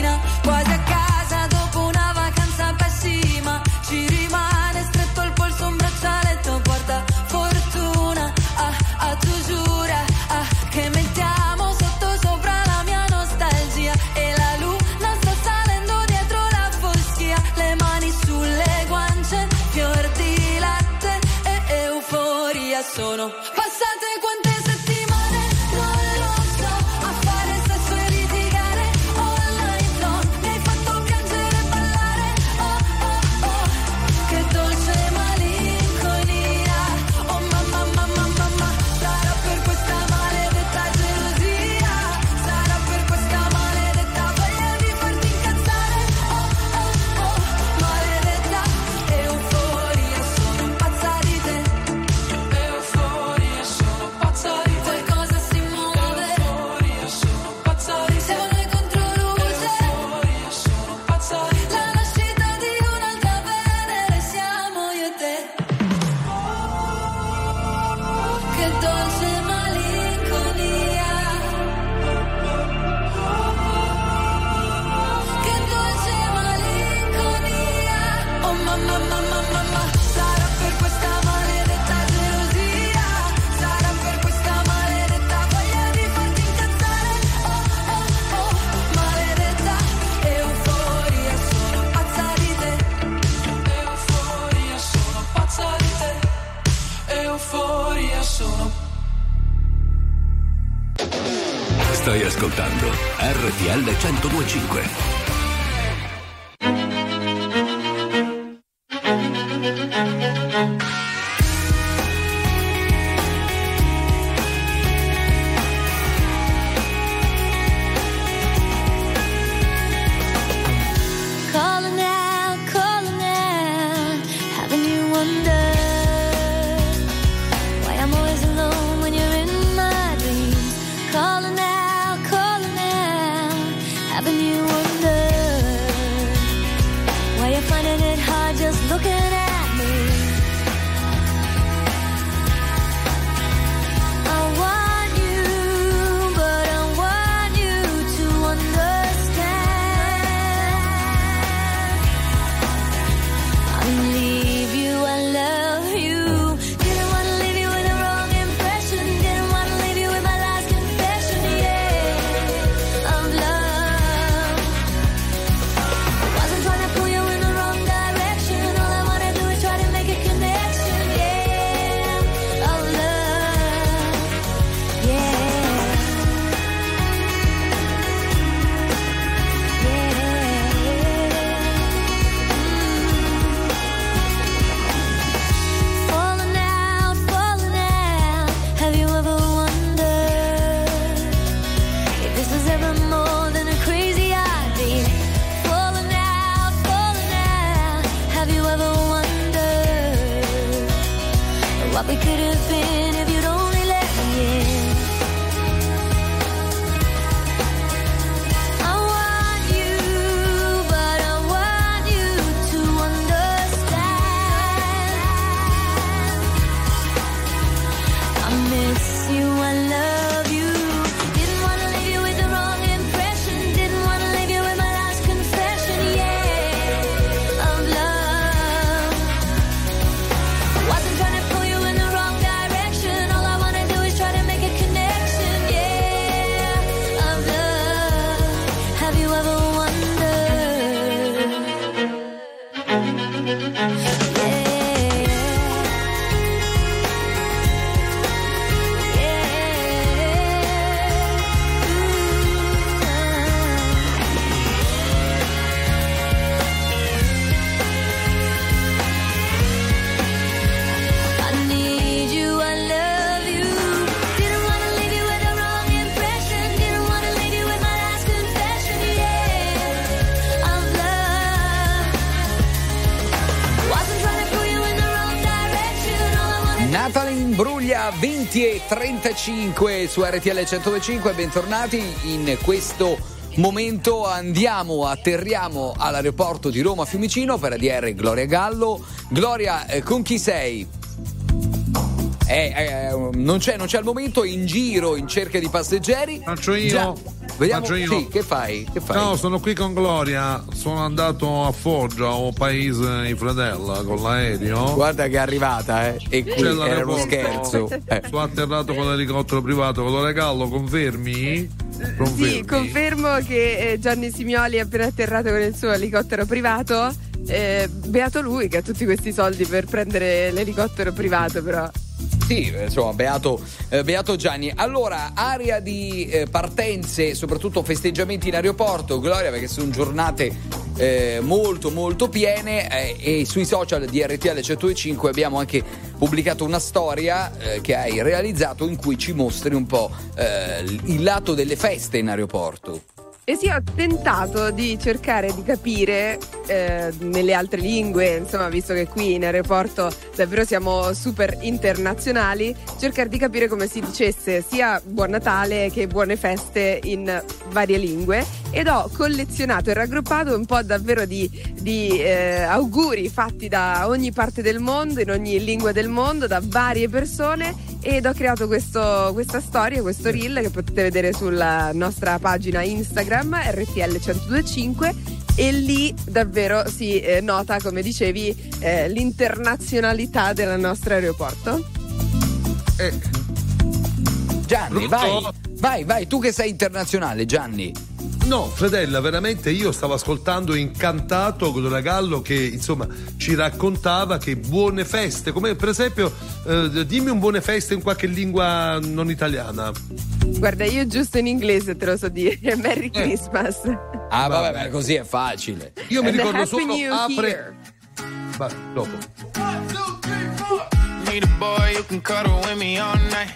35 su RTL 105, bentornati in questo momento andiamo, atterriamo all'aeroporto di Roma Fiumicino per ADR Gloria Gallo. Gloria, eh, con chi sei? Eh, eh, non, c'è, non c'è al momento in giro in cerca di passeggeri. Faccio io. Già. Vediamo Faccio io. Sì, che fai? Che fai? No, sono qui con Gloria. Sono andato a Foggia, un paese in Fratella, con l'aereo. Guarda che è arrivata, eh. E qui C'è era uno scherzo. Eh. Sono atterrato con l'elicottero privato con Gallo, confermi? Confermi. Sì, confermo che eh, Gianni Simioli è appena atterrato con il suo elicottero privato. Eh, beato lui che ha tutti questi soldi per prendere l'elicottero privato, però. Sì, insomma, beato, eh, beato Gianni. Allora, area di eh, partenze, soprattutto festeggiamenti in aeroporto, Gloria, perché sono giornate eh, molto molto piene eh, e sui social di RTL 105 abbiamo anche pubblicato una storia eh, che hai realizzato in cui ci mostri un po' eh, il lato delle feste in aeroporto. E sì, ho tentato di cercare di capire eh, nelle altre lingue, insomma, visto che qui in aeroporto davvero siamo super internazionali, cercare di capire come si dicesse sia Buon Natale che buone feste in varie lingue. Ed ho collezionato e raggruppato un po' davvero di, di, eh, auguri fatti da ogni parte del mondo, in ogni lingua del mondo, da varie persone ed ho creato questo- questa storia, questo reel che potete vedere sulla nostra pagina Instagram RTL1025 e lì davvero si eh, nota, come dicevi, eh, l'internazionalità del nostro aeroporto. Gianni, Pronto? vai, vai, vai, tu che sei internazionale, Gianni. No, Fredella, veramente io stavo ascoltando incantato Godona Gallo che insomma ci raccontava che buone feste, come per esempio eh, dimmi un buone feste in qualche lingua non italiana. Guarda, io giusto in inglese te lo so dire. Merry Eh. Christmas. Ah, vabbè, ma così è facile. Io mi ricordo solo apre. Va, dopo. Need a boy who can cuddle with me all night.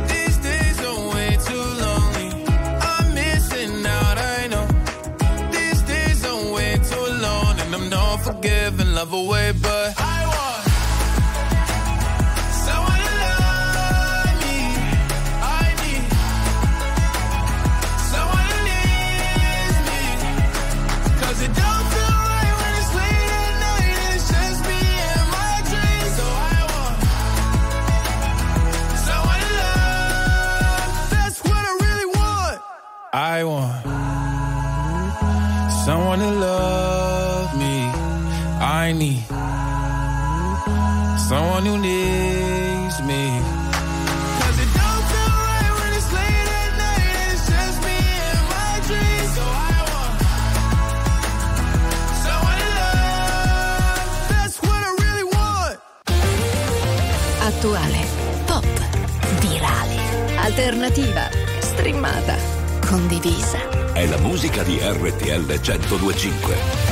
unforgiving, love away, but I someone who needs me. 'Cause it don't feel right when it's late at night and it's just me and my dreams. So I want someone to love. That's what I really want. Attuale, pop, virale, alternativa, streamata, condivisa. È la musica di RTL 1025.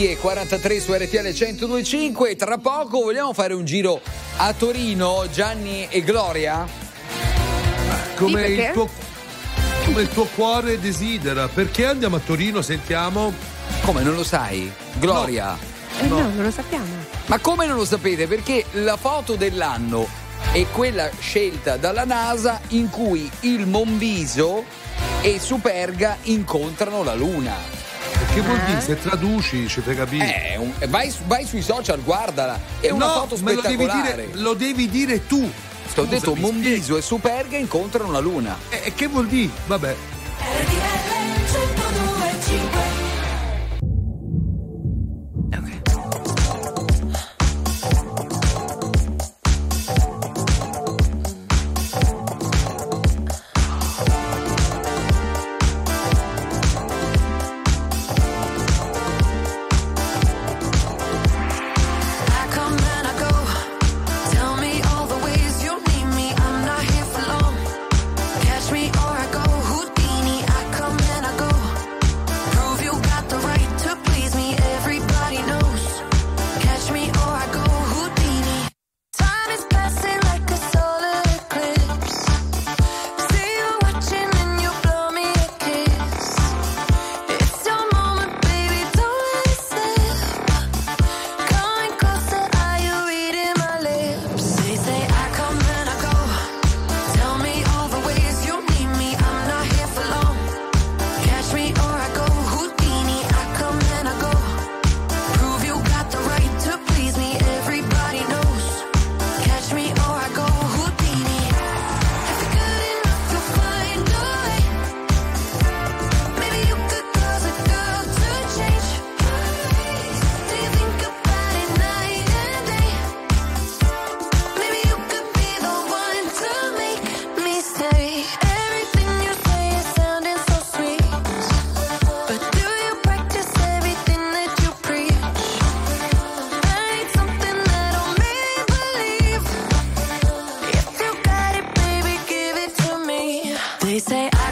20 e 43 su RTL 102.5 tra poco vogliamo fare un giro a Torino, Gianni e Gloria? Come, sì, il, tuo, come il tuo cuore desidera, perché andiamo a Torino, sentiamo? Come non lo sai? Gloria? No, eh no. no non lo sappiamo. Ma come non lo sapete? Perché la foto dell'anno è quella scelta dalla NASA in cui il Monviso e Superga incontrano la Luna. Che vuol eh? dire? Se traduci ci fai capire. Eh, un- eh, vai, vai sui social, guardala. È una no, foto me lo spettacolare. devi dire, lo devi dire tu. Ti ho detto Scusami, e Superga incontrano la luna. Eh, che vuol dire? Vabbè. say I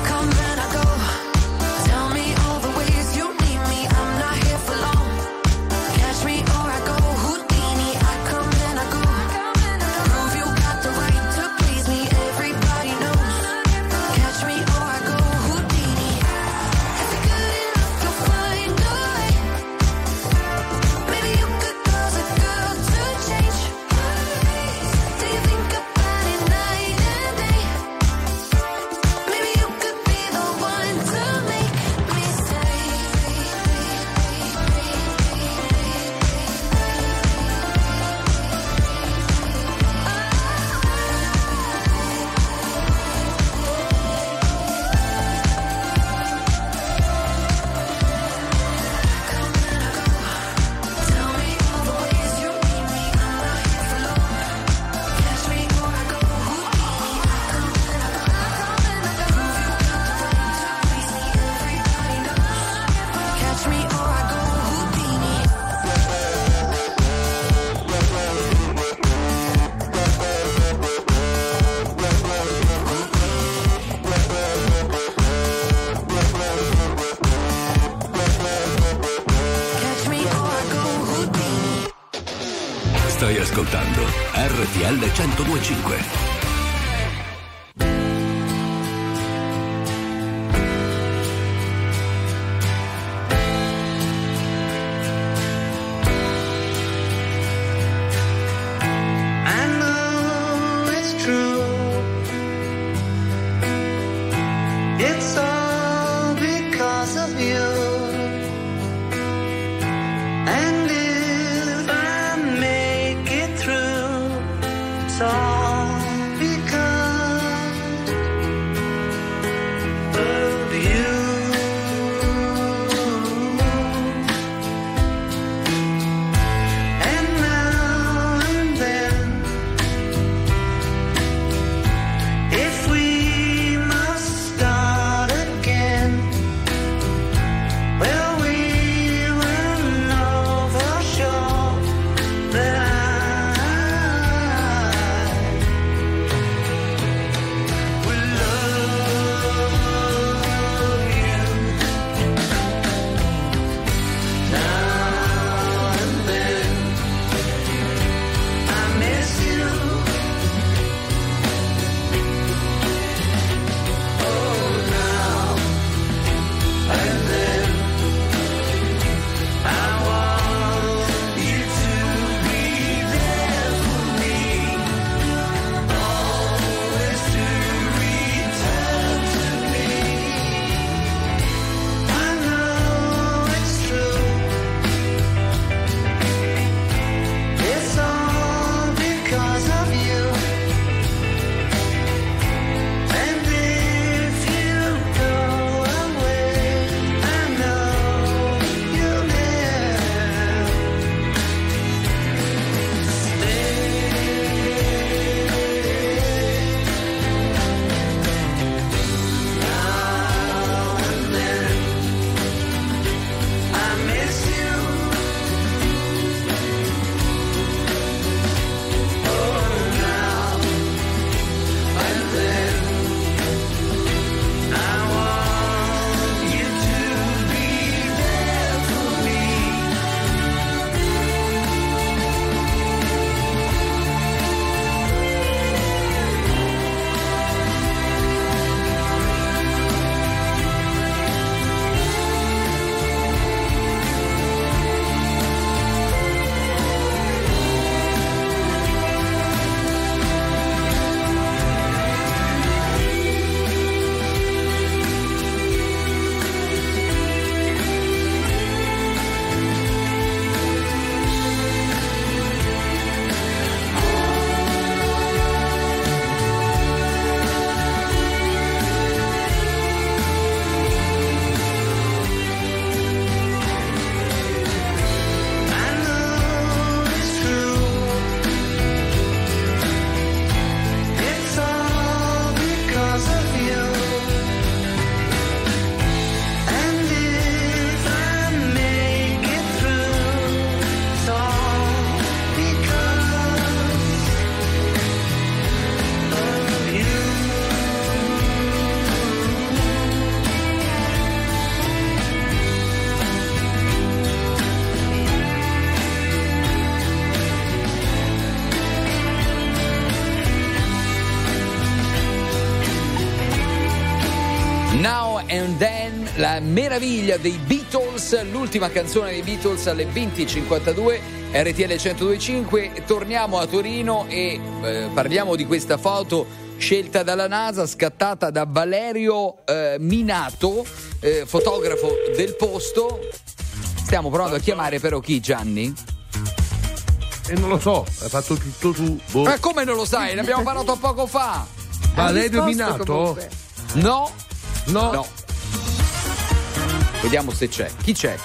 1025. Dei Beatles, l'ultima canzone dei Beatles alle 20.52, RTL 102.5. Torniamo a Torino e eh, parliamo di questa foto scelta dalla NASA, scattata da Valerio eh, Minato, eh, fotografo del posto. Stiamo provando a chiamare però chi Gianni? E non lo so, hai fatto tutto tu. Boh. Ma come non lo sai? Ne abbiamo parlato poco fa. Valerio Minato? comunque. No, No. no. Vediamo se c'è. Chi c'è?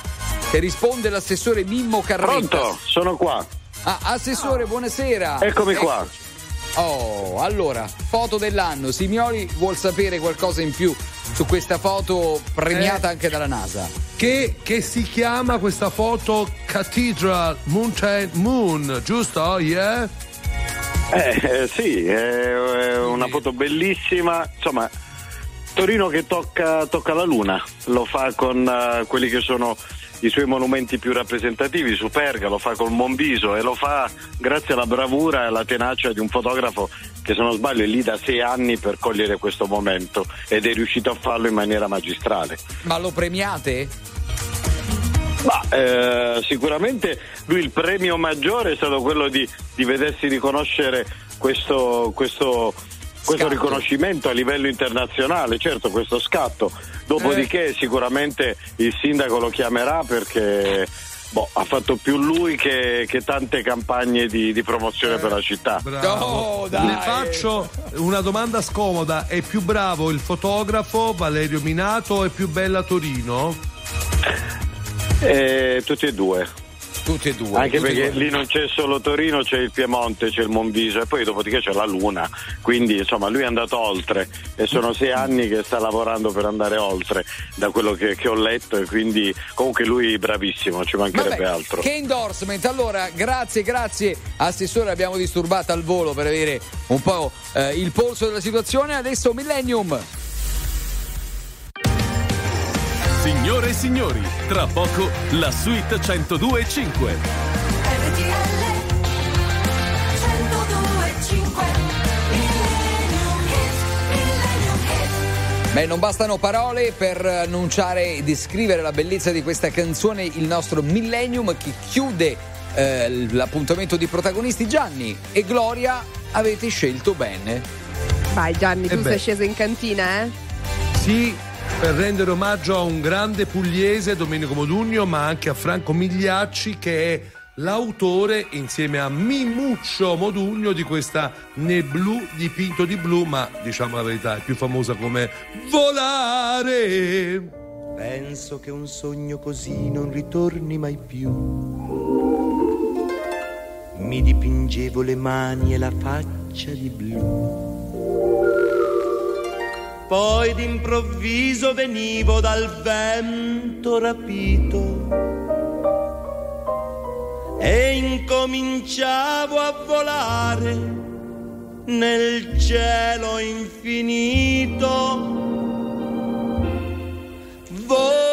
Che risponde l'assessore Mimmo Carretta. Pronto, sono qua. Ah, assessore, buonasera. Eccomi qua. Oh, allora, foto dell'anno. Simioli vuol sapere qualcosa in più su questa foto premiata Eh. anche dalla NASA. Che, che si chiama questa foto Cathedral Mountain Moon, giusto? Yeah? Eh, eh, sì, è, è una foto bellissima. Insomma, Torino che tocca, tocca la luna, lo fa con eh, quelli che sono i suoi monumenti più rappresentativi, Superga, lo fa col Monviso e lo fa grazie alla bravura e alla tenacia di un fotografo che se non sbaglio è lì da sei anni per cogliere questo momento ed è riuscito a farlo in maniera magistrale. Ma lo premiate? Ma eh, sicuramente lui il premio maggiore è stato quello di, di vedersi riconoscere questo, questo, questo riconoscimento a livello internazionale, certo questo scatto. Dopodiché sicuramente il sindaco lo chiamerà perché boh, ha fatto più lui che, che tante campagne di, di promozione per la città. Oh, Le faccio una domanda scomoda: è più bravo il fotografo Valerio Minato o è più bella Torino? Eh, tutti e due. Tutti e due. Anche perché due. lì non c'è solo Torino, c'è il Piemonte, c'è il Monviso e poi dopodiché c'è la Luna. Quindi insomma lui è andato oltre e sono sei anni che sta lavorando per andare oltre da quello che, che ho letto e quindi comunque lui bravissimo, ci mancherebbe Vabbè, altro. Che endorsement. Allora, grazie, grazie, Assessore. Abbiamo disturbato al volo per avere un po' eh, il polso della situazione. Adesso Millennium. Signore e signori, tra poco la suite 102.5. Beh, non bastano parole per annunciare e descrivere la bellezza di questa canzone, il nostro Millennium che chiude eh, l'appuntamento di protagonisti. Gianni e Gloria avete scelto bene. Vai Gianni, tu beh. sei sceso in cantina, eh? Sì, per rendere omaggio a un grande pugliese, Domenico Modugno, ma anche a Franco Migliacci, che è l'autore, insieme a Mimuccio Modugno, di questa Ne blu dipinto di blu, ma diciamo la verità, è più famosa come Volare. Penso che un sogno così non ritorni mai più. Mi dipingevo le mani e la faccia di blu. Poi d'improvviso venivo dal vento rapito e incominciavo a volare nel cielo infinito. Volare.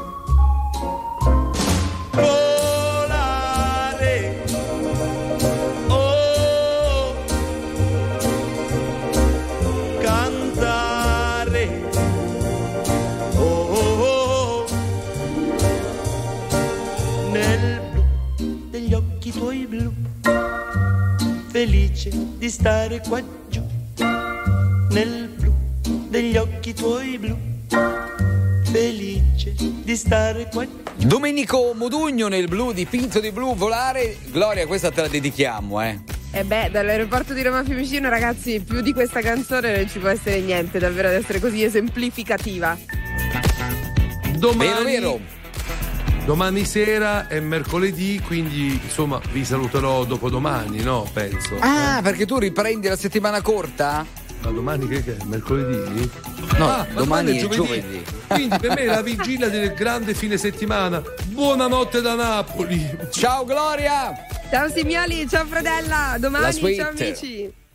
Felice di stare qua giù, nel blu degli occhi tuoi blu, felice di stare qua giù. Domenico Modugno nel blu dipinto di blu volare. Gloria, questa te la dedichiamo, eh. E beh, dall'aeroporto di Roma Fiumicino, ragazzi, più di questa canzone non ci può essere niente, davvero ad essere così esemplificativa. Domani, Vero, vero. Domani sera è mercoledì, quindi insomma vi saluterò dopodomani, no? Penso. Ah, perché tu riprendi la settimana corta? Ma domani che, è? Mercoledì? No, Ah, ma domani è giovedì. giovedì. Quindi per me è la vigilia del grande fine settimana. Buonanotte da Napoli. Ciao Gloria! Ciao Simioli, ciao Fredella, La domani, ciao amici.